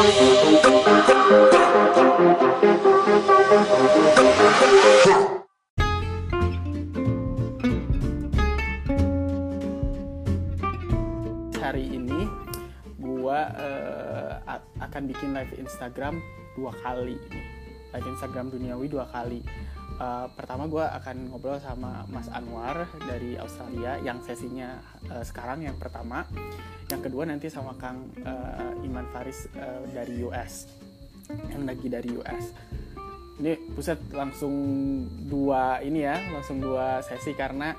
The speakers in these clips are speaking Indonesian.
hari ini gua a- akan bikin live Instagram dua kali nih. Live Instagram duniawi dua kali. Eh, pertama gua akan ngobrol sama Mas Anwar dari Australia yang sesinya eh, sekarang yang pertama. Yang kedua nanti sama Kang eh, Iman Faris eh, dari US yang lagi dari US. Ini pusat langsung dua ini ya, langsung dua sesi karena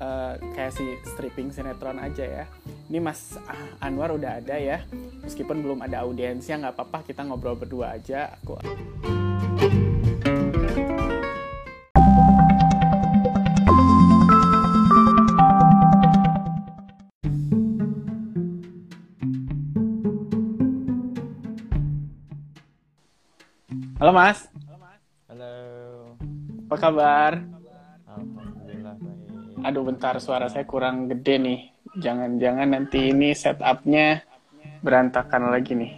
eh, kayak si stripping sinetron aja ya. Ini Mas Anwar udah ada ya, meskipun belum ada audiensnya nggak apa-apa kita ngobrol berdua aja. Aku Halo Mas, Halo. apa kabar? Alhamdulillah baik. Aduh bentar suara saya kurang gede nih. Jangan-jangan nanti ini setupnya berantakan lagi nih.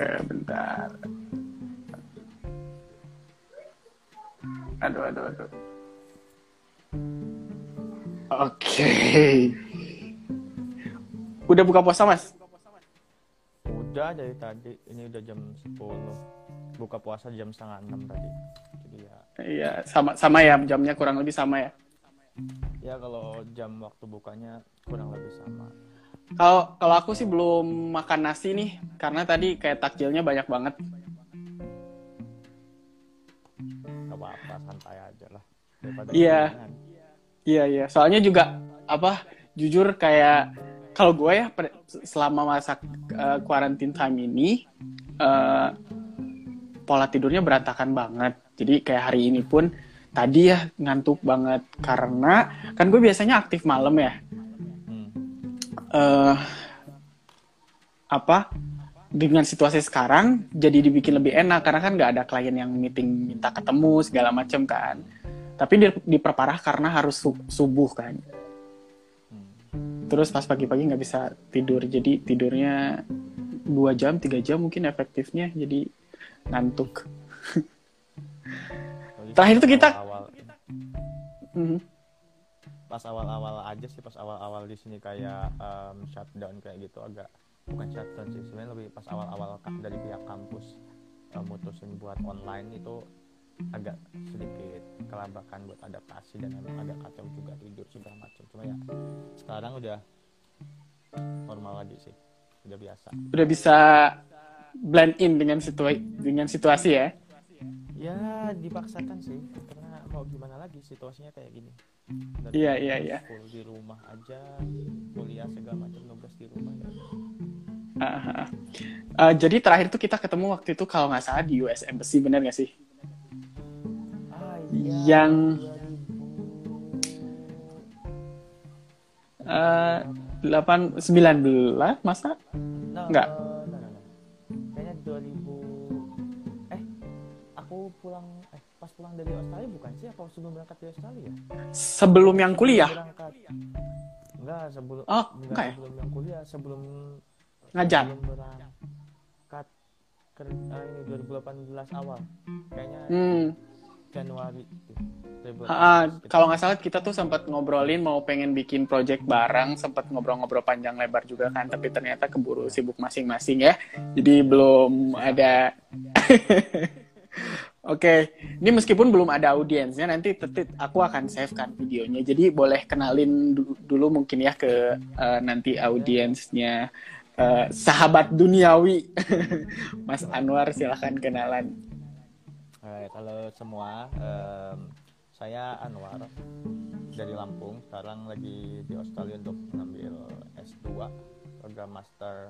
Eh, bentar. Aduh, aduh, aduh. Oke. Udah buka puasa mas? Udah dari tadi, ini udah jam 10. Buka puasa jam setengah 6 tadi. Jadi ya, Iya, sama sama ya jamnya kurang lebih sama ya. ya kalau jam waktu bukanya kurang lebih sama. Kalau kalau aku sih belum makan nasi nih, karena tadi kayak takjilnya banyak banget. Gak apa-apa, santai aja lah. Iya. Iya iya, soalnya juga apa? Jujur kayak kalau gue ya selama masa uh, quarantine time ini uh, pola tidurnya berantakan banget. Jadi kayak hari ini pun tadi ya ngantuk banget karena kan gue biasanya aktif malam ya. Hmm. eh apa? Dengan situasi sekarang jadi dibikin lebih enak karena kan nggak ada klien yang meeting minta ketemu segala macam kan. Tapi di- diperparah karena harus su- subuh kan. Hmm. terus pas pagi-pagi nggak bisa tidur jadi tidurnya dua jam tiga jam mungkin efektifnya jadi ngantuk. Terakhir tuh kita- awal-awal, Mhm. pas awal-awal aja sih, pas awal-awal di sini kayak em, shutdown kayak gitu agak bukan shutdown sih, sebenarnya lebih pas awal-awal dari pihak kampus em, mutusin buat online itu agak sedikit kelabakan buat adaptasi dan emang agak kacau juga tidur segala macam cuma ya sekarang udah normal lagi sih udah biasa. Udah bisa blend in dengan situasi dengan situasi ya ya dipaksakan sih karena mau gimana lagi situasinya kayak gini Iya, iya, iya. di rumah aja kuliah segala macam nugas di rumah ya ah. Eh, jadi terakhir tuh kita ketemu waktu itu kalau nggak salah di US Embassy bener nggak sih ah, Yang- 2000 Eh, delapan sembilan belas masa Enggak. no, no. Kayaknya 2000 eh aku pulang eh pas pulang dari Australia bukan sih apa sebelum berangkat dari Australia ya? sebelum yang kuliah Berangkat. Enggak, sebelum Oh, enggak, ya? sebelum yang kuliah, sebelum ngajar sebelum berangkat ke ah, ini 2018 awal. Kayaknya hmm. Januari gitu. 2018 Ah, gitu. kalau nggak salah kita tuh sempat ngobrolin mau pengen bikin project bareng, sempat ngobrol-ngobrol panjang lebar juga kan, tapi ternyata keburu sibuk masing-masing ya. Jadi belum ada. Oke, ini meskipun belum ada audiensnya, nanti tetap aku akan save kan videonya. Jadi boleh kenalin du- dulu mungkin ya ke eh, nanti audiensnya eh, sahabat duniawi, Mas Anwar silahkan kenalan. Alright, halo semua. Em, saya Anwar dari Lampung. Sekarang lagi di Australia untuk mengambil S2 program Master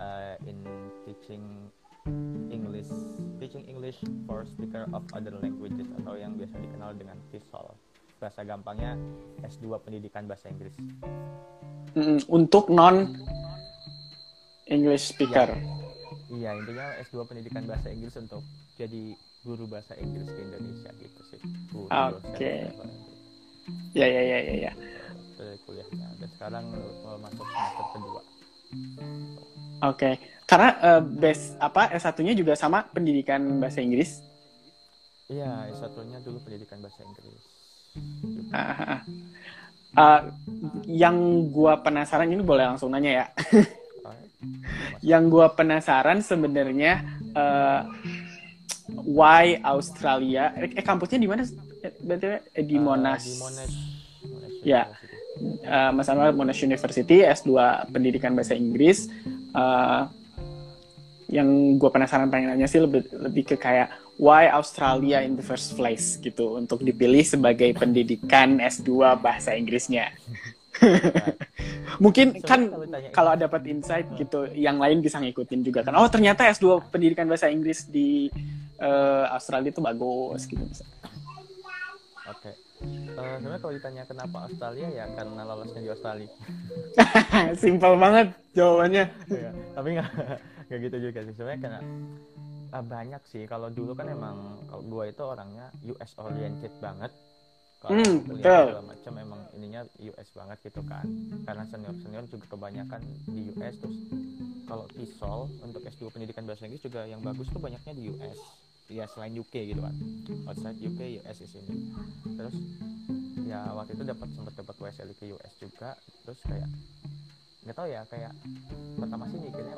eh, in Teaching English, Teaching English for Speaker of Other Languages atau yang biasa dikenal dengan TESOL. Bahasa gampangnya S2 Pendidikan Bahasa Inggris. Untuk non English speaker. Iya, intinya S2 Pendidikan Bahasa Inggris untuk jadi guru bahasa Inggris ke Indonesia gitu sih. Guru Oke. Inggris. Ya ya ya ya ya. dari kuliahnya dan sekarang uh, masuk semester kedua Oke. karena uh, base apa S1-nya juga sama pendidikan bahasa Inggris. Iya, S1-nya dulu pendidikan bahasa Inggris. Uh, uh, yang gua penasaran ini boleh langsung nanya ya. yang gua penasaran sebenarnya uh, why Australia? Eh, eh kampusnya di mana? Btw eh, di Monash. Uh, di Monash. Monash ya. Uh, Mas Anwar Monash University S2 Pendidikan Bahasa Inggris. Uh, yang gue penasaran pengen nanya sih lebih lebih ke kayak why Australia in the first place gitu untuk dipilih sebagai pendidikan S2 bahasa Inggrisnya. Mungkin kan kalau dapat insight gitu yang lain bisa ngikutin juga kan. Oh, ternyata S2 pendidikan bahasa Inggris di uh, Australia itu bagus gitu Oke. Okay. Uh, eh, sebenarnya kalau ditanya kenapa Australia ya karena lolosnya di Australia. Simpel banget jawabannya. ya, tapi nggak nggak gitu juga sih sebenarnya karena uh, banyak sih kalau dulu kan emang kalau gue itu orangnya US oriented banget kalau hmm, segala macam memang ininya US banget gitu kan. Karena senior senior juga kebanyakan di US terus kalau TESOL untuk S2 pendidikan bahasa Inggris juga yang bagus tuh banyaknya di US ya selain UK gitu kan. Outside UK US di sini. Terus ya waktu itu dapat sempat dapat WSL ke US juga. Terus kayak nggak tahu ya kayak pertama sih mikirnya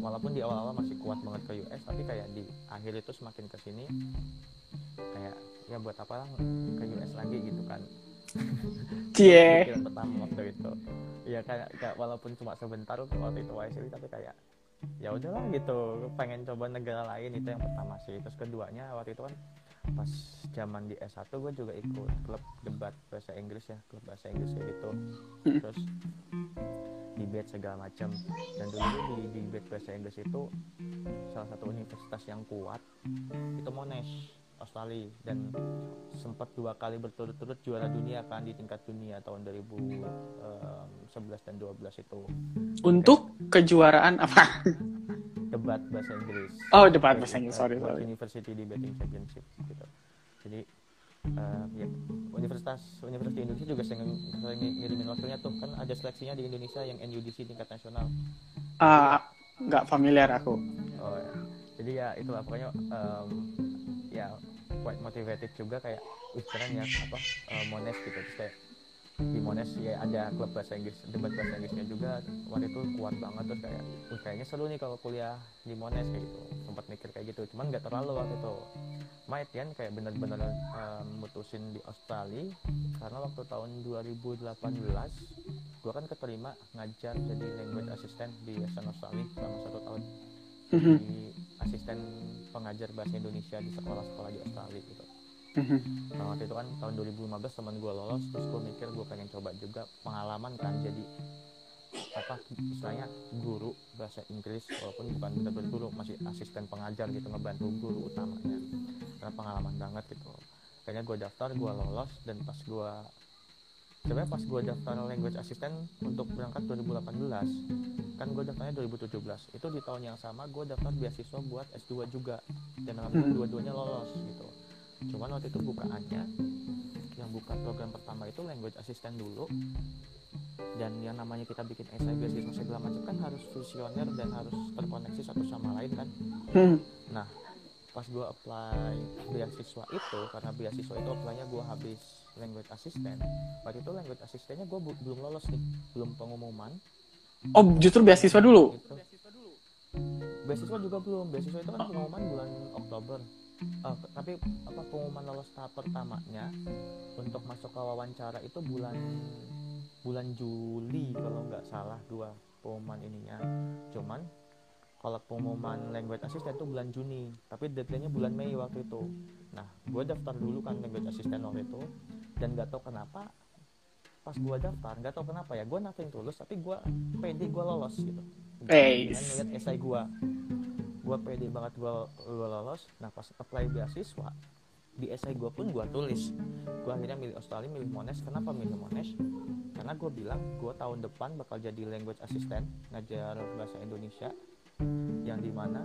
walaupun di awal-awal masih kuat banget ke US tapi kayak di akhir itu semakin ke sini kayak ya buat apa lah ke US lagi gitu kan. Cie. pertama waktu itu. Ya kayak, kayak walaupun cuma sebentar waktu itu YSL tapi kayak ya udahlah gitu. Pengen coba negara lain itu yang pertama sih. Terus keduanya waktu itu kan pas zaman di S1 gue juga ikut klub debat bahasa Inggris ya klub bahasa Inggris kayak gitu. Terus debate segala macam dan dulu di debate bahasa Inggris itu salah satu universitas yang kuat itu Monash Australia dan sempat dua kali berturut-turut juara dunia kan di tingkat dunia tahun 2011 dan 12 itu. Untuk kejuaraan apa? Debat bahasa Inggris. Oh, debat bahasa Inggris. Sorry, sorry. University Debating Championship gitu. Jadi uh, ya universitas universitas di Indonesia juga sering, sering ngirimin wakilnya tuh kan ada seleksinya di Indonesia yang NUDC tingkat nasional. Ah, uh, nggak familiar aku. Oh ya. Jadi ya itulah pokoknya um, ya quite motivated juga kayak wih keren ya apa uh, Monash gitu. Terus kayak di Monash ya ada klub bahasa Inggris debat bahasa Inggrisnya juga. Waktu itu kuat banget terus kayak wih kayaknya seru nih kalau kuliah di Monash kayak gitu. Sempat mikir kayak gitu cuman nggak terlalu waktu itu. Might kan kayak bener-bener um, mutusin di Australia karena waktu tahun 2018 gua kan keterima ngajar jadi language assistant di Western Australia selama satu tahun. Mm-hmm. di asisten pengajar bahasa Indonesia di sekolah-sekolah di Australia gitu. Mm-hmm. nah, waktu itu kan tahun 2015 teman gue lolos terus gue mikir gue pengen coba juga pengalaman kan jadi apa istilahnya guru bahasa Inggris walaupun bukan benar-benar guru masih asisten pengajar gitu ngebantu guru utamanya. Karena pengalaman banget gitu. Kayaknya gue daftar gue lolos dan pas gue sebenarnya pas gue daftar language assistant untuk berangkat 2018 kan gue daftarnya 2017 itu di tahun yang sama gue daftar beasiswa buat S2 juga dan alhamdulillah hmm. dua-duanya lolos gitu cuman waktu itu bukaannya yang buka program pertama itu language assistant dulu dan yang namanya kita bikin essay beasiswa segala macam kan harus visioner dan harus terkoneksi satu sama lain kan hmm. nah pas gue apply beasiswa itu karena beasiswa itu apply-nya gue habis language assistant waktu itu language assistantnya gue belum lolos nih belum pengumuman. Oh justru beasiswa dulu? Gitu. beasiswa juga belum beasiswa itu kan pengumuman bulan Oktober. Uh, tapi apa pengumuman lolos tahap pertamanya untuk masuk ke wawancara itu bulan bulan Juli kalau nggak salah dua pengumuman ininya. Cuman kalau pengumuman language assistant itu bulan Juni tapi deadline-nya bulan Mei waktu itu. Nah gue daftar dulu kan language assistant waktu itu dan gak tau kenapa pas gue daftar gak tau kenapa ya gue nothing tulus tapi gue pede gue lolos gitu. Hey. ngeliat esai gue gue pede banget gue lolos. Nah pas apply beasiswa di esai gue pun gue tulis. Gue akhirnya milih Australia milih Monash. Kenapa milih Monash? Karena gue bilang gue tahun depan bakal jadi language assistant ngajar bahasa Indonesia yang di mana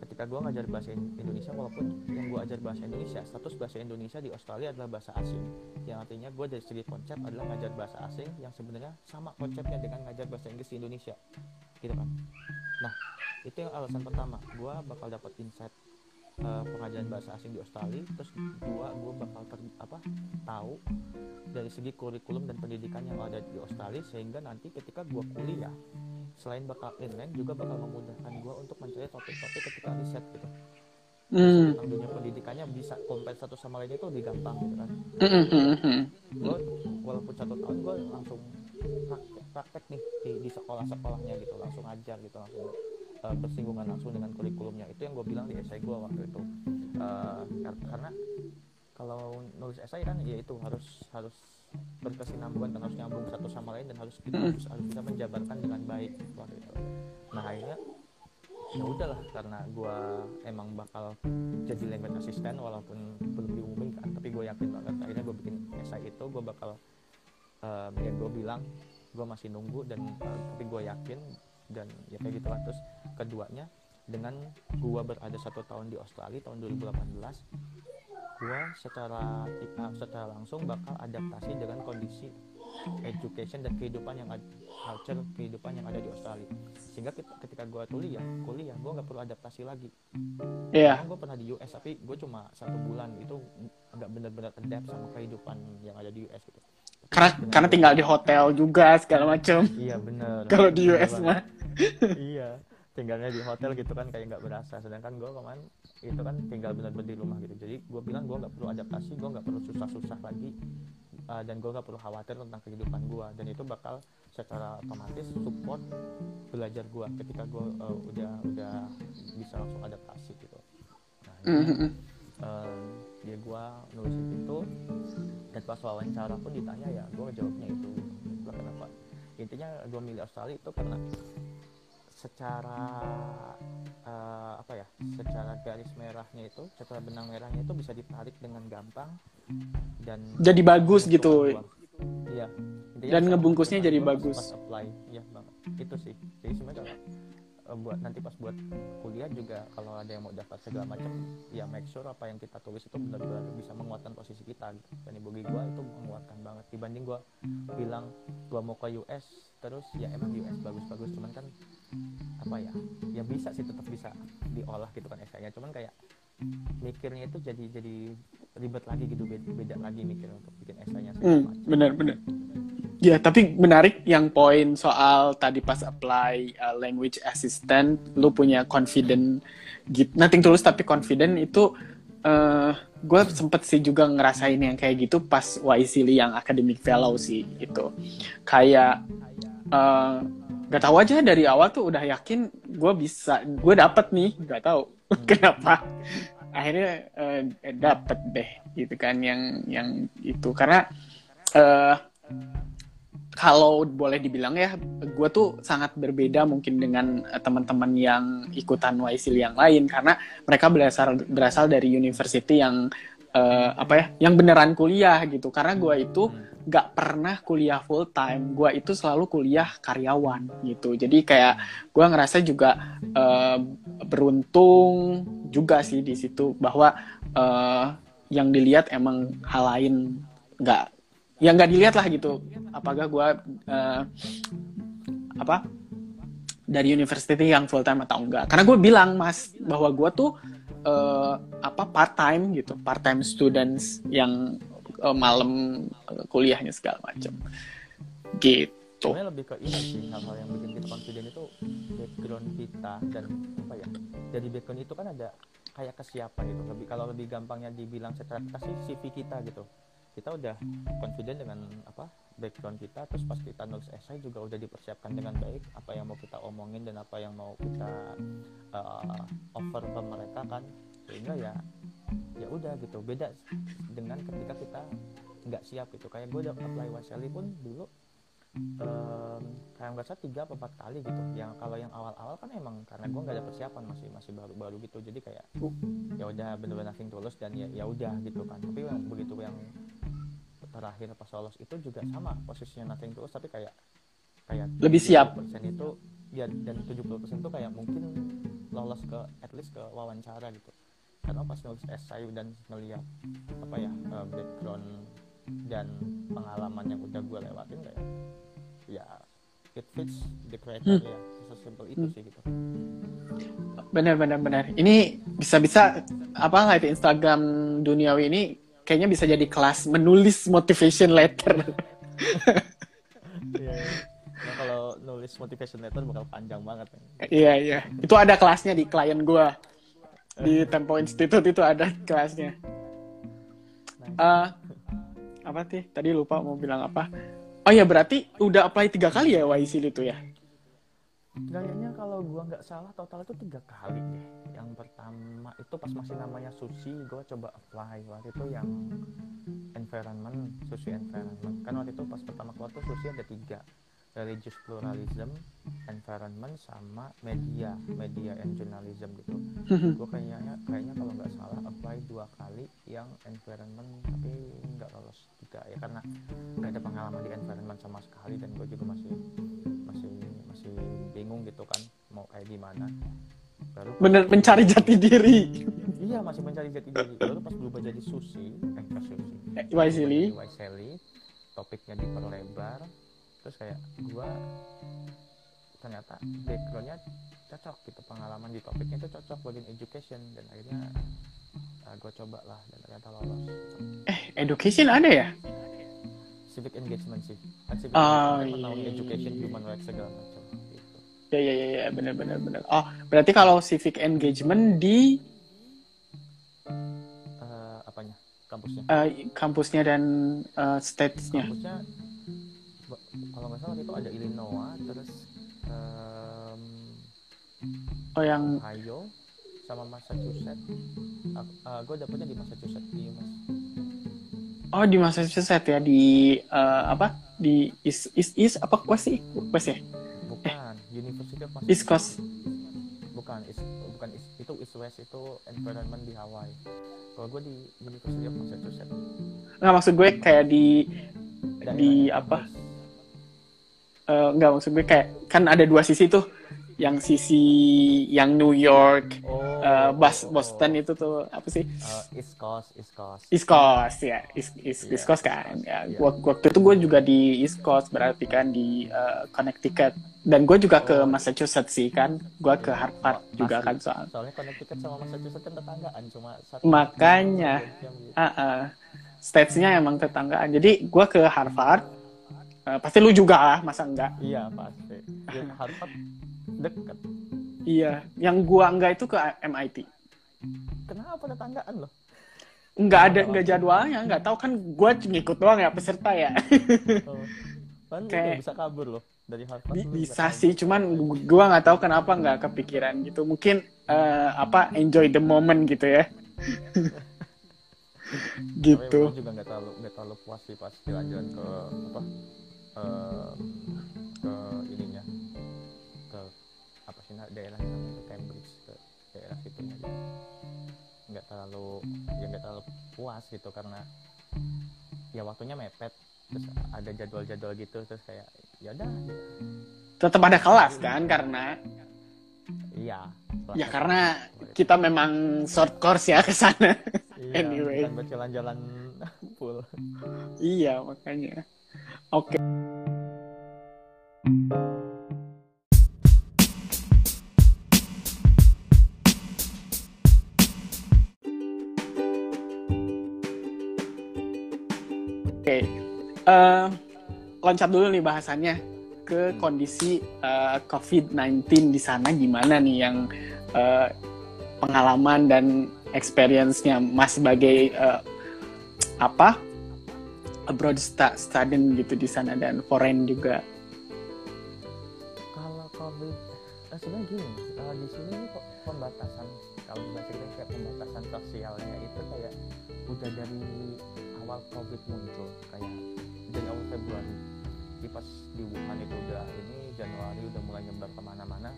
ketika gue ngajar bahasa Indonesia walaupun yang gue ajar bahasa Indonesia status bahasa Indonesia di Australia adalah bahasa asing. Yang artinya gue dari segi konsep adalah ngajar bahasa asing yang sebenarnya sama konsepnya dengan ngajar bahasa Inggris di Indonesia. Gitu kan? Nah itu yang alasan pertama. Gue bakal dapat insight uh, pengajaran bahasa asing di Australia terus dua gue bakal ter, apa tahu dari segi kurikulum dan pendidikan yang ada di Australia sehingga nanti ketika gue kuliah selain bakal inline juga bakal memudahkan gue untuk mencari topik-topik ketika riset gitu. Tentang dunia pendidikannya bisa compare satu sama lain itu lebih gampang gitu kan. Hmm, hmm, hmm. gue walaupun satu tahun gue langsung praktek, praktek nih di, di sekolah-sekolahnya gitu. Langsung ajar gitu langsung uh, bersinggungan langsung dengan kurikulumnya. Itu yang gue bilang di esai gue waktu itu. Uh, kar- karena kalau nulis esai kan ya itu harus harus berkesinambungan dan harus nyambung satu sama lain dan harus kita harus, harus bisa menjabarkan dengan baik waktu itu. Nah akhirnya ya udahlah karena gue emang bakal jadi language assistant walaupun belum diumumin kan tapi gue yakin banget. Akhirnya gue bikin esai itu gue bakal um, ya gue bilang gue masih nunggu dan uh, tapi gue yakin dan ya kayak gitu lah terus keduanya dengan gue berada satu tahun di Australia tahun 2018 gue secara uh, secara langsung bakal adaptasi dengan kondisi education dan kehidupan yang ada culture kehidupan yang ada di Australia sehingga ketika, gue kuliah kuliah gue nggak perlu adaptasi lagi Iya. gue pernah di US tapi gue cuma satu bulan itu nggak benar-benar adapt sama kehidupan yang ada di US gitu Karena karena tinggal di hotel juga segala macam. iya bener Kalau di US mah. Iya tinggalnya di hotel gitu kan kayak nggak berasa. Sedangkan gue kemarin itu kan tinggal benar-benar di rumah gitu. Jadi gue bilang gue nggak perlu adaptasi gue nggak perlu susah-susah lagi uh, dan gue nggak perlu khawatir tentang kehidupan gue dan itu bakal secara otomatis support belajar gue ketika gue uh, udah udah bisa langsung adaptasi gitu. Nah, ini, hmm, hmm. um, dia gue nulisin itu dan pas wawancara pun ditanya ya gue jawabnya itu. Kenapa? Intinya gue milih Australia itu karena secara eh, apa ya secara garis merahnya itu secara benang merahnya itu bisa ditarik dengan gampang dan Jadi bagus gitu. Iya. Dan ngebungkusnya jadi bagus. pas apply. Iya banget itu sih. Jadi sebenarnya buat nanti pas buat kuliah juga kalau ada yang mau daftar segala macam ya make sure apa yang kita tulis itu benar-benar bisa menguatkan posisi kita gitu. dan bagi gua itu menguatkan banget. Dibanding gua bilang gua mau ke US terus ya emang US bagus-bagus. Cuman kan apa ya ya bisa sih tetap bisa diolah gitu kan esainya cuman kayak mikirnya itu jadi jadi ribet lagi gitu beda, beda lagi mikir untuk bikin esainya Hmm, benar benar. Ya, tapi menarik yang poin soal tadi pas apply uh, language assistant, lu punya confident gitu, nothing tulus tapi confident itu eh gue sempet sih juga ngerasain yang kayak gitu pas YCL yang academic fellow sih itu. Kayak eh gak tahu aja dari awal tuh udah yakin gue bisa, gue dapet nih, gak tahu kenapa? Akhirnya eh, dapet deh gitu kan yang yang itu. Karena eh kalau boleh dibilang ya, gue tuh sangat berbeda mungkin dengan eh, teman-teman yang ikutan YSIL yang lain. Karena mereka berasal berasal dari university yang eh, apa ya, yang beneran kuliah gitu. Karena gue itu gak pernah kuliah full time, gue itu selalu kuliah karyawan gitu. Jadi kayak gue ngerasa juga eh, beruntung juga sih di situ bahwa eh, yang dilihat emang hal lain nggak ya nggak dilihat lah gitu apakah gue eh, apa dari university yang full time atau enggak karena gue bilang mas bahwa gue tuh eh, apa part time gitu part time students yang eh, malam kuliahnya segala macam gitu. Sebenarnya lebih ke ini sih hal-hal yang bikin kita confident itu background kita dan apa ya dari background itu kan ada kayak ke siapa gitu. Lebih kalau lebih gampangnya dibilang secara kita sih CV kita gitu kita udah confident dengan apa background kita. Terus pas kita nulis essay juga udah dipersiapkan dengan baik. Apa yang mau kita omongin dan apa yang mau kita uh, offer ke mereka kan. Sehingga ya ya udah gitu. Beda dengan ketika kita nggak siap gitu. Kayak gue udah apply Waseli pun dulu kayak nggak salah tiga atau empat kali gitu. Yang kalau yang awal-awal kan emang karena gue nggak ada persiapan masih masih baru-baru gitu. Jadi kayak ya udah bener-bener nothing tulus dan ya ya udah gitu kan. Tapi yang begitu yang terakhir pas lolos itu juga sama posisinya nothing tulus tapi kayak kayak Lebih siap. 70% itu ya dan 70% itu kayak mungkin lolos ke at least ke wawancara gitu. Karena pas nulis essay dan melihat apa ya eh, background dan pengalaman yang udah gue lewatin kayak ya it fits the criteria. Sesimpel itu Hmm. sih gitu. Benar benar benar ini bisa bisa apa live Instagram duniawi ini kayaknya bisa jadi kelas menulis motivation letter. Iya. Nah, kalau nulis motivation letter bakal panjang banget iya iya. Itu ada kelasnya di klien gua. Di Tempo Institute itu ada kelasnya. Eh, apa sih? Tadi lupa mau bilang apa oh ya berarti udah apply tiga kali ya YC itu ya Kayaknya kalau gua nggak salah total itu tiga kali deh. Yang pertama itu pas masih namanya sushi, gua coba apply waktu itu yang environment, sushi environment. Kan waktu itu pas pertama keluar tuh sushi ada tiga, religious pluralism, environment, sama media, media and journalism gitu. Gua kayaknya kayaknya kalau nggak salah apply dua kali yang environment tapi nggak lolos tiga ya karena nggak ada pengalaman di environment sama sekali dan gua juga masih masih masih bingung gitu kan mau kayak gimana. Baru bener mencari jati diri. Iya masih mencari jati diri. Baru pas berubah jadi sushi eh sushi Lee Jadi Waiseli topiknya diperlebar terus kayak gua ternyata backgroundnya cocok gitu pengalaman di topiknya itu cocok bagian education. Dan akhirnya uh, gue coba lah dan ternyata lolos eh education ada ya? Civic engagement sih. Kan civic Oh, engagement menaungi iya, education iya, human rights segala macam gitu. Ya ya ya, ya benar benar benar. Oh berarti kalau civic engagement di Eh, apanya? Kampusnya? eh, kampusnya dan eh, kampusnya ba- salah itu ada Illinois terus em, oh yang Ohio sama Massachusetts. Gue dapetnya di Massachusetts di UMass oh di Massachusetts ya di eh, apa? Di East East, East apa West sih? West ya? Bukan University of East Massachusetts. Coast bukan East, bukan East, itu East West itu environment di Hawaii. Kalau gue di University of Massachusetts. Nggak maksud gue kayak di Daerah Di apa? kampus. Eh, nggak maksud gue kayak kan ada dua sisi tuh yang sisi yang New York oh, eh, Bos- oh, oh, Boston itu tuh apa sih Eh, East Coast East Coast East Coast ya East, East, Iya, East Coast kan ya iya. Wak- waktu itu gue juga di East Coast berarti kan di eh, Connecticut dan gue juga ke Oh. Massachusetts sih kan gue ke Iya. Harvard juga kan soal soalnya Connecticut sama Massachusetts kan tetanggaan cuma satu Makanya. Ah, ah. statesnya emang tetanggaan jadi gue ke Harvard eh, pasti lu juga lah masa enggak? Iya pasti. Dan Harvard deket. Iya yang gua enggak itu ke MIT kenapa tetanggaan loh? Nggak ada nggak jadwalnya nggak tahu kan gue ngikut doang ya peserta ya. Oh. kan Kayak- bisa kabur loh dari Harvard Bi- bisa kabur. sih cuman gu- gua nggak tahu kenapa nggak kepikiran gitu. Mungkin eh, apa enjoy the moment gitu ya. Tapi gitu gua juga nggak terlalu nggak terlalu puas sih pas jalan-jalan ke apa em, ke ininya ke apa sih nah, daerah namanya Cambridge ke daerah situnya gitu nggak terlalu ya nggak terlalu puas gitu karena ya waktunya mepet. Terus ada jadwal-jadwal gitu terus kayak ya udah. Tetap ada kelas kan karena iya. Ya karena kita memang short course ya ke sana. Iya, anyway. buat jalan-jalan full. Iya makanya oke. Oke, eh, loncat dulu nih bahasannya ke kondisi eh, COVID-19 di sana. Gimana nih yang eh, pengalaman dan experience-nya Mas sebagai eh, apa abroad student gitu di sana dan foreign juga. kalau covid eh, sebenarnya gini eh, di sini kok pembatasan kalau bahasa kita kayak pembatasan sosialnya itu kayak udah dari awal covid muncul kayak dari awal Februari di pas di Wuhan itu udah ini Januari udah mulai nyebar ke mana-mana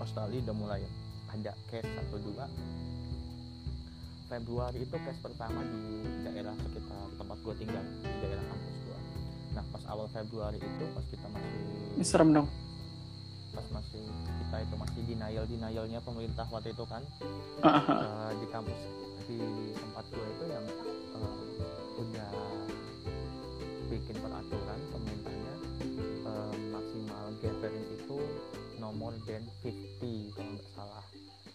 Australia udah mulai ada case satu dua Februari itu case pertama di daerah sekitar tempat gue tinggal di daerah kampus gue nah pas awal Februari itu pas kita masih Ini serem dong. pas masih kita itu masih denial denialnya pemerintah waktu itu kan eh, di kampus di tempat gue itu yang eh, udah bikin peraturan pemerintahnya eh, maksimal gathering itu no more than 50 kalau nggak salah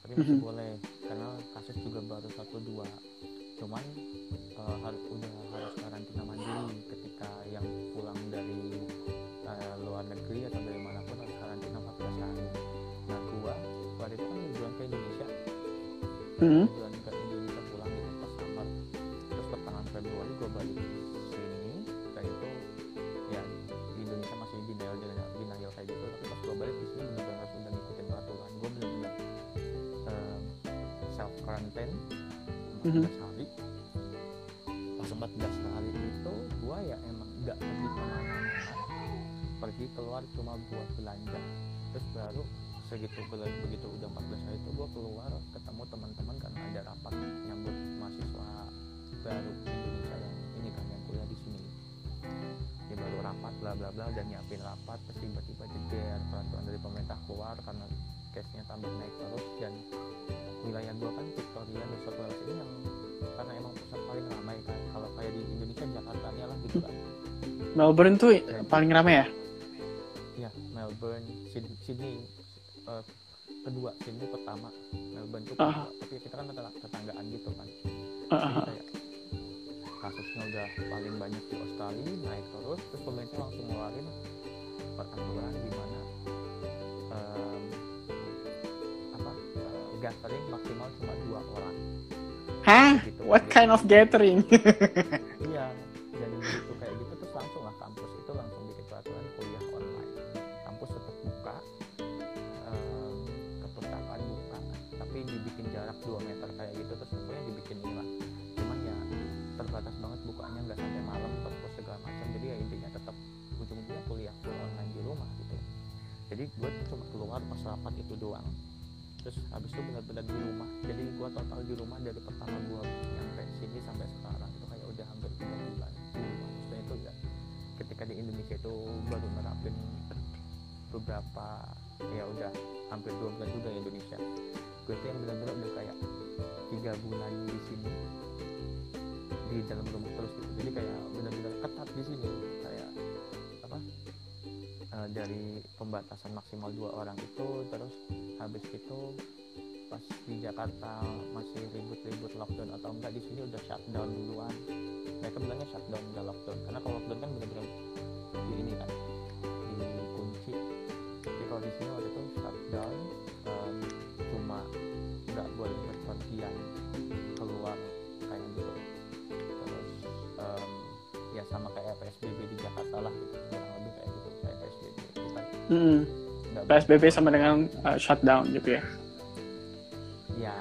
tapi masih Mhm. boleh karena kasus juga baru satu dua cuman eh, harus udah harus karantina mandiri ketika yang pulang dari eh, luar negeri atau dari mana pun harus karantina 14 hari nah gua waktu itu kan liburan ke Indonesia Hmm. 14 Mhm. hari pas 14 hari itu gue ya emang nggak pergi ke mana-mana. Pergi keluar cuma buat belanja. Terus baru segitu begitu udah 14 hari itu gue keluar ketemu teman-teman karena ada rapat nyambut mahasiswa baru Melbourne tuh paling rame ya? ya Melbourne Sydney, Sydney eh, kedua Sydney pertama Melbourne Ah. kedua tapi kita kan adalah tetanggaan gitu kan kayak kasusnya udah paling banyak di Australia naik terus terus pemerintah langsung ngeluarin peraturan di mana em, apa eh, gathering maksimal cuma dua orang Hah? Gitu. What kind of gathering? iya jadi gue cuma keluar pas rapat itu doang. Terus habis itu benar-benar di rumah. Jadi gue total di rumah dari pertama gue nyampe sini sampai sekarang itu kayak udah hampir tiga bulan. Di maksudnya itu ya ketika di Indonesia itu baru nerapin beberapa ya udah hampir dua bulan juga ya Indonesia. Gue tuh yang benar-benar udah kayak tiga bulan di sini di dalam rumah terus gitu. Jadi kayak benar-benar ketat di sini. Kayak apa eh, dari pembatasan maksimal dua orang itu terus habis itu pas di Jakarta masih ribut-ribut lockdown atau enggak di sini udah shutdown duluan. Mereka bilangnya shutdown enggak lockdown. Karena kalau lockdown kan benar-benar di ini kan dikunci tapi kalau di sini waktu itu shutdown em, cuma nggak boleh berpergian keluar kayak gitu. Terus em, ya sama kayak PSBB di Jakarta lah gitu Hmm. PSBB sama dengan uh, shutdown gitu ya? ya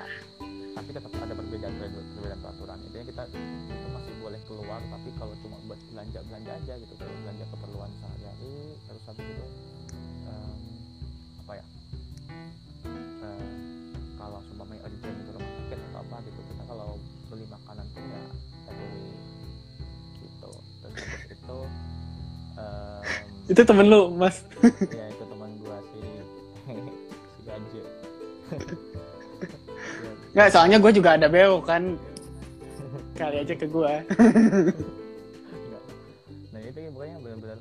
tapi tetap ada perbedaan perbedaan peraturan intinya kita itu masih boleh keluar tapi kalau cuma buat belanja belanja aja gitu kayak belanja keperluan sehari-hari terus habis itu em, apa ya em, kalau seumpamanya Itu temen lu, Mas. ya itu teman gua si si Ya, Nggak, soalnya gue juga ada beo kan. Kali aja ke gue. Enggak. nah itu ya pokoknya benar-benar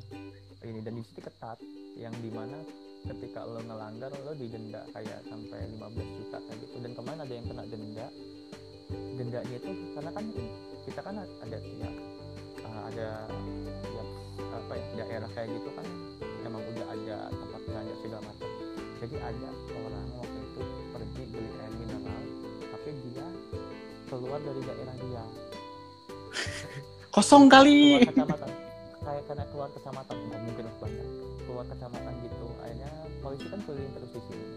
ini dan di situ ketat yang di mana ketika lo ngelanggar lo didenda kayak sampai 15 juta kayak gitu dan kemarin ada yang kena denda dendanya itu karena kan kita kan ada ya ada ya, apa ya daerah kayak gitu kan emang udah ada tempat belanja segala macam. Jadi ada orang waktu itu pergi beli air mineral tapi dia keluar dari daerah dia. Kosong kali. keluar kecamatan. Kayak karena keluar kecamatan nggak mungkin lah banyak. Keluar kecamatan gitu akhirnya polisi kan keliling terus di sini.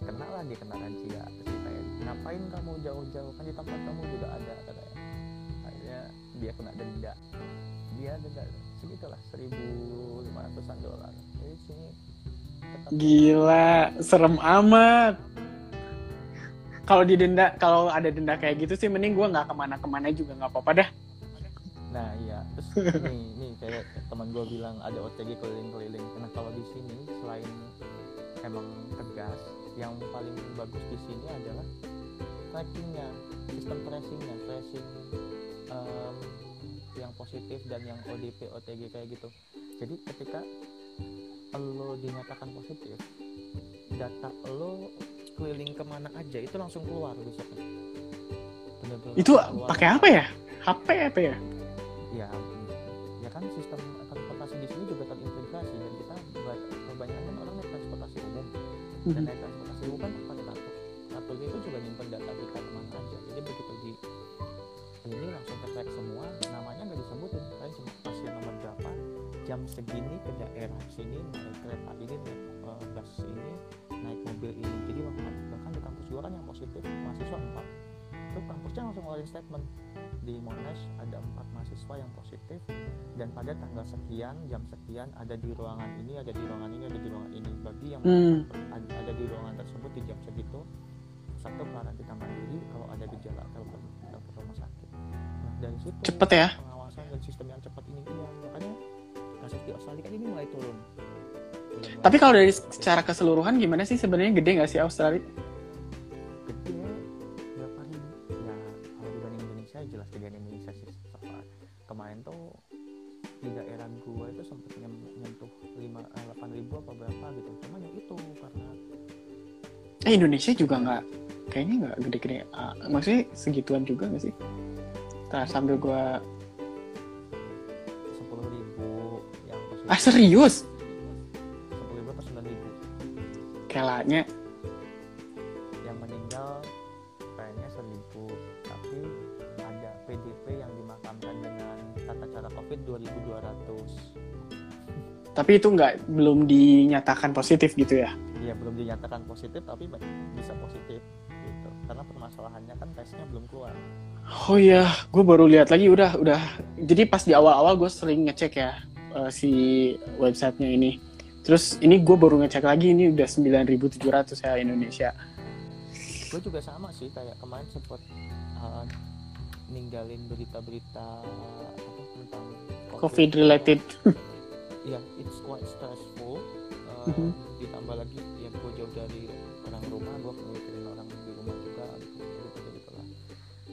Kena lah dia kena razia terus kayak ngapain kamu jauh-jauh? Kan di tempat kamu juga ada katanya. Akhirnya dia kena denda dia denda segitulah 1.500an dolar jadi sini Gila, serem amat. Kalau didenda, kalau ada denda kayak gitu sih, mending gue nggak ke mana-kemana juga nggak apa-apa dah. Nah iya, terus nih nih kayak teman gue bilang ada OTG keliling-keliling. Nah kalau di sini selain emang tegas, yang paling bagus di sini adalah trackingnya, sistem tracingnya, tracing em, yang positif dan yang ODP, OTG kayak gitu. Jadi ketika lo dinyatakan positif data lo keliling ke mana aja itu langsung keluar besoknya Bener-bener Itu pakai apa ya? HP apa ya? ya ya kan sistem transportasi di sini juga terintegrasi dan kita ba- kebanyakan orang naik transportasi umum dan Mhm. naik transportasi umum kan pakai kartu kartunya itu juga nyimpen data kita ke mana aja jadi begitu ini langsung ke track semua. Namanya nggak disebutin kalian cuma pasien nomor berapa jam segini ke daerah sini naik kereta ini naik eh, bus ini naik mobil ini. Jadi bahkan bahkan di kampus gua kan yang positif mahasiswa empat. Itu kampusnya langsung ngeluarin statement di Monash ada empat mahasiswa yang positif dan pada tanggal sekian jam sekian ada di ruangan ini ada di ruangan ini ada di ruangan ini. Bagi yang Hmm. ada, ada di ruangan tersebut di jam segitu satu karantina mandiri kalau ada gejala telepon ke rumah sakit dari situ Cepet ya? pengawasan dan sistem yang cepat ini iya makanya kasus di Australia kan ini mulai turun mulai Tapi kalau dari secara keseluruhan gimana sih sebenarnya gede nggak sih Australia? gede berapa ribu ya kalau dibanding Indonesia jelas gedean Indonesia sih kemarin tuh di daerah gua itu sempat nyentuh lima eh, delapan ribu apa berapa gitu cuman ya itu karena Eh Indonesia juga nggak kayaknya nggak gede-gede. Ah, maksudnya segituan juga nggak sih? Ntar sambil gua sepuluh ribu yang ah serius? sepuluh ribu atau sembilan ribu? Kelanya? Yang meninggal kayaknya seribu. Tapi ada PDP yang dimakamkan dengan tata cara COVID 2200 tapi itu nggak belum dinyatakan positif gitu ya? ya belum dinyatakan positif tapi bisa positif gitu. Karena permasalahannya kan tesnya belum keluar Oh iya, gue baru lihat lagi udah udah. Jadi pas di awal-awal gue sering ngecek ya eh, si websitenya ini. Terus ini gue baru ngecek lagi ini udah 9.700 ya Indonesia. gue juga sama sih kayak kemarin sempet uh, ninggalin berita-berita apa tentang COVID related. ya it's quite stressful Uh, Mhm. ditambah lagi ya gue jauh dari orang rumah gue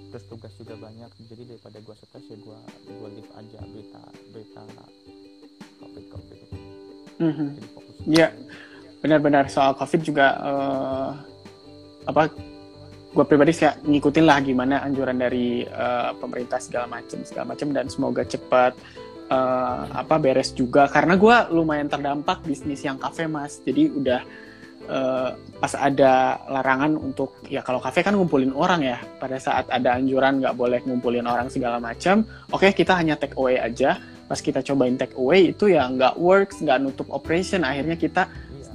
terus tugas juga banyak jadi daripada gue stres ya gue gue leave aja berita berita covid covid Mhm. fokus Iya. Benar-benar soal COVID juga eh, apa? Gue pribadi sih ngikutin lah gimana anjuran dari eh, pemerintah segala macam segala macam dan semoga cepat eh, apa beres juga karena gue lumayan terdampak bisnis yang kafe mas. Jadi udah eh, pas ada larangan untuk ya kalau kafe kan ngumpulin orang ya pada saat ada anjuran nggak boleh ngumpulin orang segala macam. Oke kita hanya take away aja. Pas kita cobain take away itu ya nggak works, nggak nutup operation. Akhirnya kita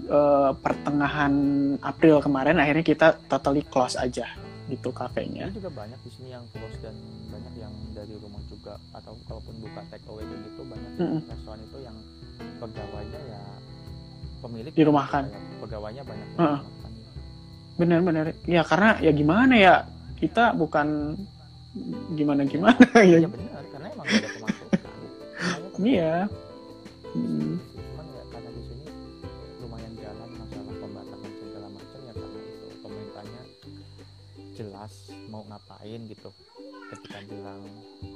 eh, pertengahan April kemarin akhirnya kita totally close aja gitu kafenya. Ini juga banyak di sini yang close dan banyak yang dari rumah juga atau kalaupun buka take away kayak gitu banyak Mm-mm. restoran itu yang pegawainya ya pemilik Dirumahkan. kayak pegawainya banyak dirumahkan. Bener-bener. Ya karena ya gimana ya kita bukan gimana gimana Iya ya. benar karena emang gak ada pemasukan. Kan Iya. Hmm. cuman ya karena di sini lumayan jalan masalah pembatasan segala macam ya karena itu pemerintahnya jelas mau ngapain gitu ketika bilang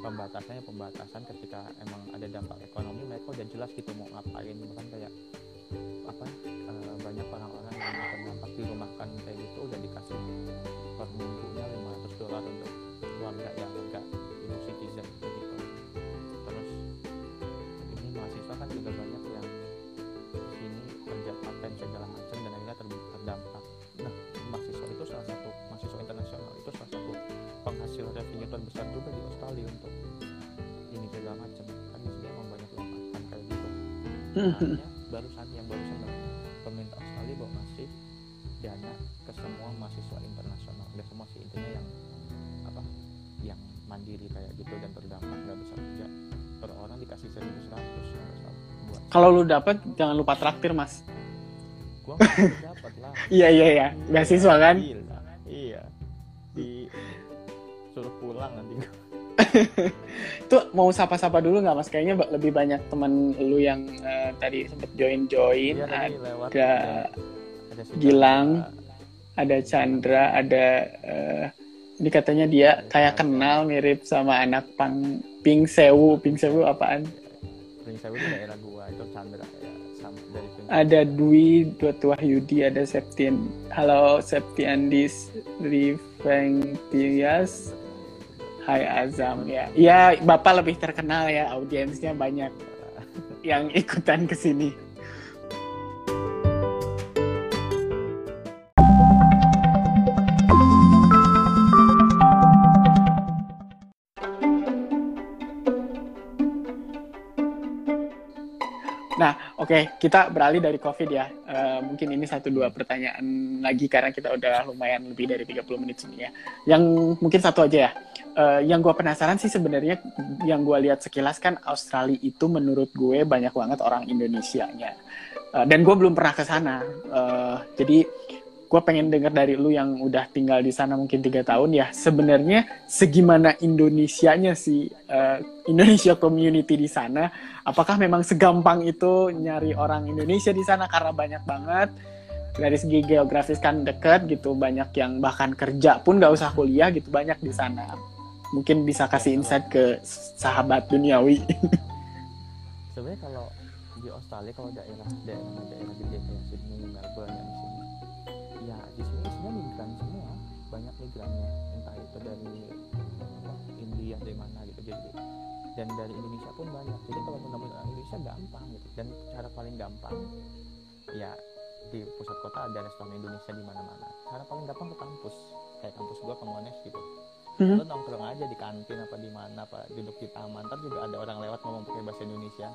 pembatasannya pembatasan ketika emang ada dampak ekonomi mereka udah jelas gitu mau ngapain bahkan kayak apa eh, banyak orang-orang yang terdampak dirumahkan kayak gitu udah dikasih per minggunya 500 dolar untuk warga yang enggak hidup citizen gitu. Terus ini mahasiswa kan juga banyak yang di sini kerja part time segala macam dan akhirnya ter- terdampak. Nah mahasiswa itu salah satu mahasiswa internasional itu salah satu penghasil revenue terbesar juga di Australia untuk ini segala macam. Kan emang banyak yang kayak gitu. Makanya dana ke semua mahasiswa internasional dan semua sih intinya yang apa yang mandiri kayak gitu dan terdampak nggak bisa kerja per orang dikasih 1100 nggak bisa buat Kalau lu dapat jangan lupa traktir mas. gua dapat lah Iya iya iya. Beasiswa kan. Gila. iya di suruh pulang nanti gua. Itu mau sapa-sapa dulu nggak mas? Kayaknya lebih banyak temen lu yang eh, tadi sempet join-join. Iya, tadi lewat ada Gilang. Ada Chandra, ada eh, ini katanya dia kayak kenal mirip sama anak pang Pink Sewu, Pink Sewu apaan? Pring Sewu itu daerah gua itu Chandra ya sama ada Dwi Dot Wahyudi ada Septian halo Septiandis Rivengtias Hai Azam ya ya bapak lebih terkenal ya audiensnya banyak yang ikutan ke sini Oke, kita beralih dari COVID ya. Eh, mungkin ini satu dua pertanyaan lagi karena kita udah lumayan lebih dari 30 menit sini ya. Yang mungkin satu aja ya. Eh, yang gue penasaran sih sebenarnya yang gue lihat sekilas kan Australia itu menurut gue banyak banget orang Indonesia-nya. Eh, dan gue belum pernah ke sana. Eh, jadi gue pengen dengar dari lu yang udah tinggal di sana mungkin tiga tahun ya. Sebenarnya segimana Indonesianya sih eh, Indonesia community di sana? Apakah memang segampang itu nyari orang Indonesia di sana karena banyak banget dari segi geografis kan deket gitu banyak yang bahkan kerja pun nggak usah kuliah gitu banyak di sana mungkin bisa kasih insight ke sahabat duniawi sebenarnya kalau di Australia kalau daerah daerah daerah gede kayak Sydney migrannya entah itu dari India dari mana gitu. Jadi dan dari Indonesia pun banyak. Jadi kalau mau nemuin orang Indonesia gampang gitu. Dan cara paling gampang ya di pusat kota ada restoran Indonesia di mana-mana. Cara paling gampang ke kampus. Kayak kampus gua ke Monash gitu. Mhm. lo nongkrong aja di kantin apa di mana apa duduk di taman ntar juga ada orang lewat ngomong pakai bahasa Indonesia.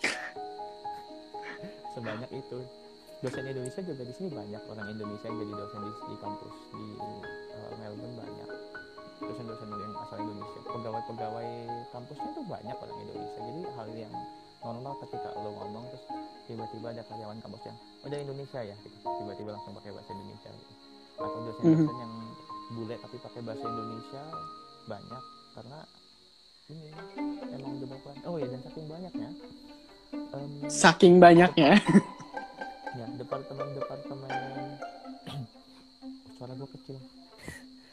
Sebanyak itu dosen Indonesia juga di sini banyak. Orang Indonesia yang jadi dosen di, di kampus di eh, Melbourne banyak. Dosen-dosen yang asal Indonesia. Pegawai-pegawai kampusnya tuh banyak orang Indonesia. Jadi hal yang normal ketika lo ngomong terus tiba-tiba ada karyawan kampus yang oh dari Indonesia ya? Gitu. tiba-tiba langsung pakai bahasa Indonesia gitu. atau dosen-dosen yang bule tapi pakai bahasa Indonesia banyak. Karena ini emang udah berapa oh ya dan saking banyaknya em, saking banyaknya ya departemen departemen suara gua kecil.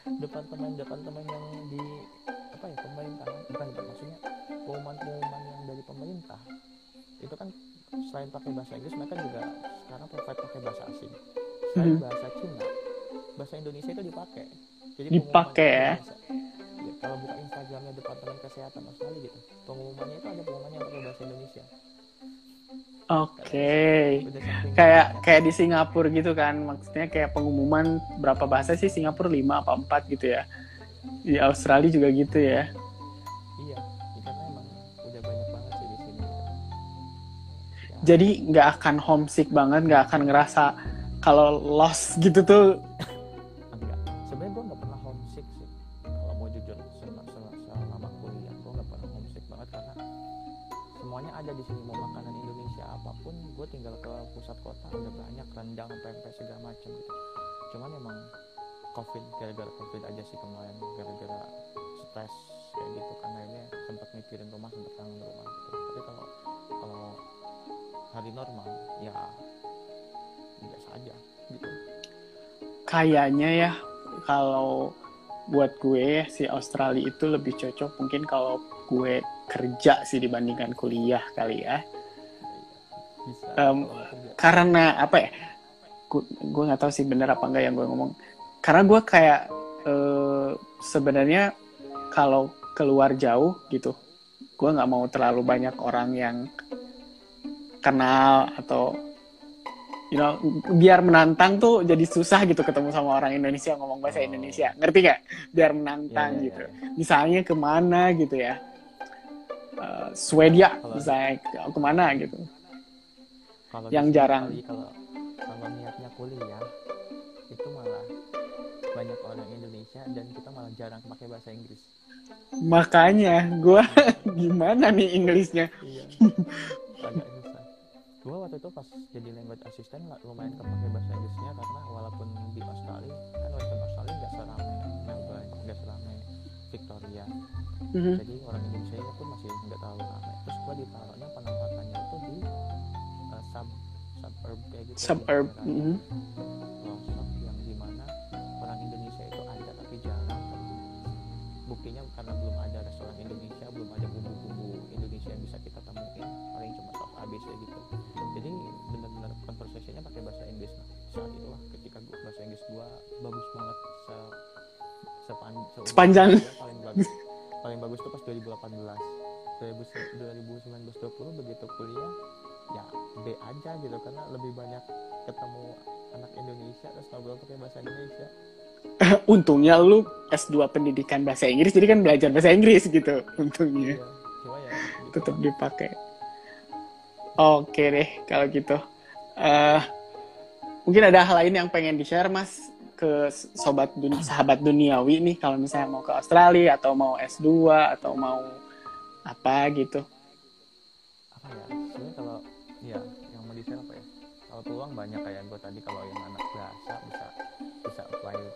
Departemen departemen yang di apa ya pemerintahan. Bukan maksudnya pengumuman pengumuman yang dari pemerintah. Itu kan selain pakai bahasa Inggris mereka juga sekarang provide pakai bahasa asing. Selain Mhm. bahasa Cina bahasa Indonesia itu dipakai. Jadi Dipakai ya? Ya, kalau buka Instagramnya departemen kesehatan Australia gitu pengumumannya itu ada pengumumannya yang pakai bahasa Indonesia oke. Saking kayak kayak di Singapura gitu kan. Maksudnya kayak pengumuman berapa bahasa sih? Singapura 5 apa 4 gitu ya. Di Australia juga gitu ya. Iya, ya karena emang udah banyak banget sih di sini. Ya, jadi nggak akan homesick banget nggak akan ngerasa kalau lost gitu tuh kayaknya ya kalau buat gue si Australia itu lebih cocok mungkin kalau gue kerja sih dibandingkan kuliah kali ya. Bisa. Kerja. karena apa ya? Gu- gue nggak tahu sih bener apa enggak yang gue ngomong. Karena gue kayak eh, sebenarnya kalau keluar jauh gitu gue nggak mau terlalu banyak orang yang kenal atau you know biar menantang tuh jadi susah gitu ketemu sama orang Indonesia yang ngomong bahasa Oh. Indonesia. Ngerti gak biar menantang Iya, iya, gitu. iya. misalnya ke mana gitu ya? Eh, Swedia Kalau- misalnya. Ke- ke mana gitu? Kalau yang jarang. kali kalau kalau niatnya kuliah itu malah banyak orang Indonesia dan kita malah jarang pakai bahasa Inggris. Makanya gue gimana nih Inggrisnya? Iya gue waktu itu pas jadi language assistant lumayan kepake bahasa Inggrisnya karena walaupun di Australia kan walaupun Australia nggak seramai Melbourne nggak seramai Victoria. Mhm. jadi orang Indonesia pun masih nggak terlalu ramai. Terus gue ditaruhnya penempatannya itu di uh, sub suburb kayak gitu suburb pelosok yang di mana orang Indonesia itu ada tapi jarang. Buktinya Inggris nah saat itulah ketika gua bahasa Inggris gua bagus banget se sepan Sepanjang. gua paling bagus paling bagus tuh pas 2018 2019 20 begitu kuliah ya B aja gitu karena lebih banyak ketemu anak Indonesia terus ngobrol pakai bahasa Indonesia Untungnya lu S2 pendidikan bahasa Inggris, jadi kan belajar bahasa Inggris gitu. Untungnya. ya cuma ya gitu tetap dipakai. Oke deh kalau gitu. Eh mungkin ada hal lain yang pengen di share mas ke sobat dun- sahabat duniawi nih kalau misalnya mau ke Australia atau mau S2 atau mau apa gitu. apa ya sebenarnya kalau ya yang mau di share apa ya kalau peluang banyak kayak gue tadi kalau yang anak biasa bisa bisa apply ya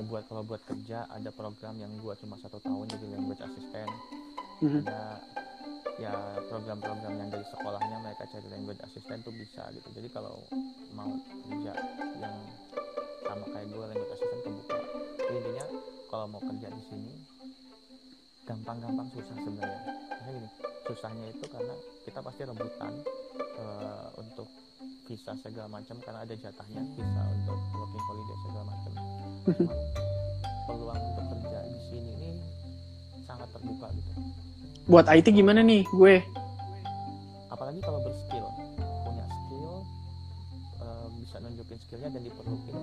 buat kalau buat kerja ada program yang gue cuma satu tahun jadi language assistant Mhm. ada ya program-program yang dari sekolahnya mereka cari language assistant tuh bisa gitu. Jadi kalau mau kerja yang sama kayak gue language assistant kebuka. Jadi intinya kalau mau kerja di sini gampang-gampang susah sebenarnya. Karena gini susahnya itu karena kita pasti rebutan eh, untuk visa segala macam karena ada jatahnya visa untuk working holiday segala macam. Peluang untuk kerja di sini ini sangat terbuka gitu Buat IT gimana nih gue? apalagi kalau berskill. Punya skill eh, bisa nunjukin skillnya dan diperlukan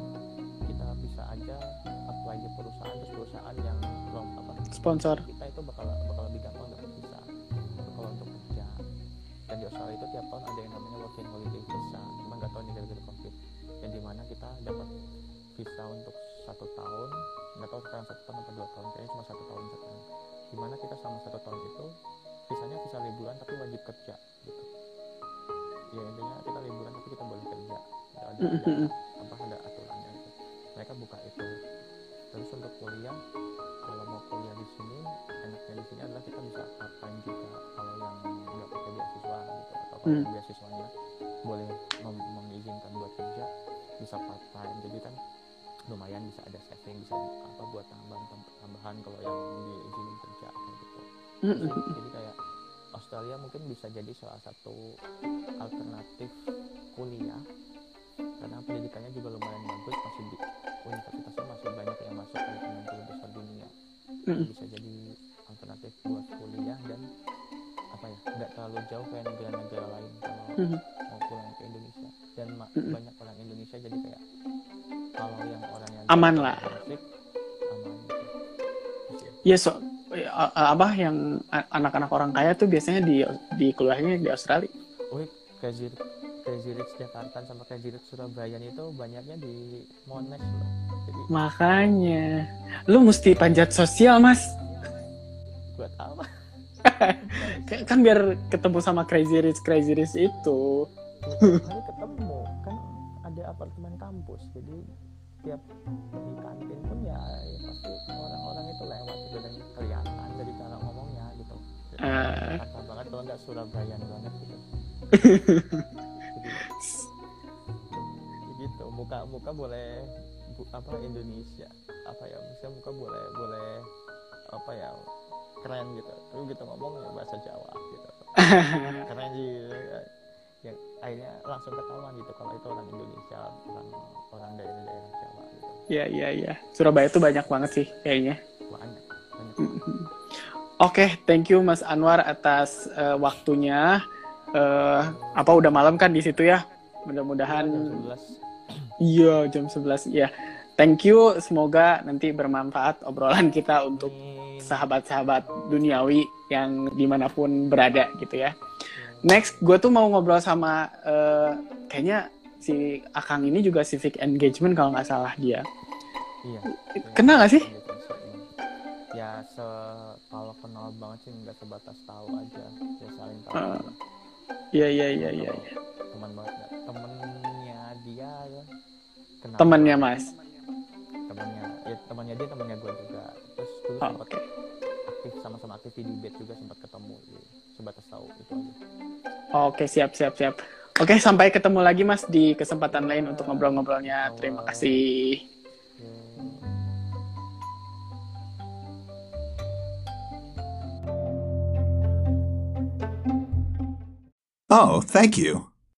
kita bisa aja apply di perusahaan terus perusahaan yang belum apa Sponsor. kita itu bakal bakal lebih gampang dapat visa kalau untuk kerja. Dan di Australia itu tiap tahun ada yang namanya working holiday visa. Cuma nggak tahu nih gara-gara covid. Yang di mana kita dapat visa untuk satu tahun nggak tahu sekarang satu tahun atau dua tahun kayaknya cuma satu tahun sekarang di mana kita selama satu tahun itu visanya visa liburan tapi wajib kerja gitu. Ya intinya kita liburan tapi kita boleh kerja. Nggak ada, ada apa ada aturannya gitu mereka buka itu. Terus untuk kuliah kalau mau kuliah di sini enaknya di sini adalah kita bisa part juga. Kalau yang nggak pakai beasiswa gitu atau kalau Hmm. beasiswanya boleh mem- mengizinkan buat kerja bisa part time jadi kan lumayan bisa ada saving bisa apa buat tambahan tambahan kalau yang diizinin kerja kayak gitu. Jadi kayak Australia mungkin bisa jadi salah satu alternatif kuliah karena pendidikannya juga lumayan bagus masih di universitasnya masih banyak yang masuk ke 60 besar dunia. Bisa jadi alternatif buat kuliah dan apa ya nggak terlalu jauh kayak negara-negara lain kalau mau pulang ke Indonesia. Dan banyak orang Indonesia jadi kayak kalau yang yang Aman lah. aman gitu. Gitu. Ya so eh, apa yang a- anak-anak orang kaya tuh biasanya di di keluarnya di Australia. Wih, Crazy, Crazy Rich Jakarta sama Crazy Rich Surabaya itu banyaknya di Monash loh. Jadi Makanya lu mesti panjat sosial mas. buat apa? Kan biar ketemu sama crazy rich crazy rich itu. Hari ketemu kan ada apartemen kampus jadi tiap di kantin pun ya, ya pasti orang-orang itu lewat gitu dan kelihatan dari cara ngomongnya gitu. Jakarta banget kalau nggak Surabaya banget gitu. Jadi gitu muka muka boleh bu- apa Indonesia apa ya misalnya muka boleh boleh apa ya keren gitu tapi gitu ngomong ya bahasa Jawa gitu keren sih yang akhirnya langsung ketahuan gitu kalau itu orang Indonesia orang orang daerah-daerah Jawa gitu Ya ya ya. Surabaya tuh banyak banget sih kayaknya. banyak banyak Oke, thank you Mas Anwar atas eh, waktunya. Eh, apa udah malam kan di situ ya? Mudah-mudahan jam 11 iya jam 11 ya. Thank you, semoga nanti bermanfaat obrolan kita untuk sahabat-sahabat duniawi yang di mana pun berada gitu ya. Next, gue tuh mau ngobrol sama eh, kayaknya si Akang ini juga civic engagement kalau nggak salah dia. iya Kenal nggak sih? ya se kalau kenal banget sih nggak sebatas tahu aja ya saling tahu Ah. Iya iya iya iya. iya. teman banget nggak temennya dia ya. kenal Temannya Mas. temannya ya temannya dia temannya gue juga terus dulu Oh, sempat Oke. aktif sama-sama aktif di debate juga sempat ketemu ya. Sebatas tahu itu aja Oke siap siap siap. Oke sampai ketemu lagi Mas di kesempatan lain untuk ngobrol-ngobrolnya. Terima kasih. Ya. Oh, thank you.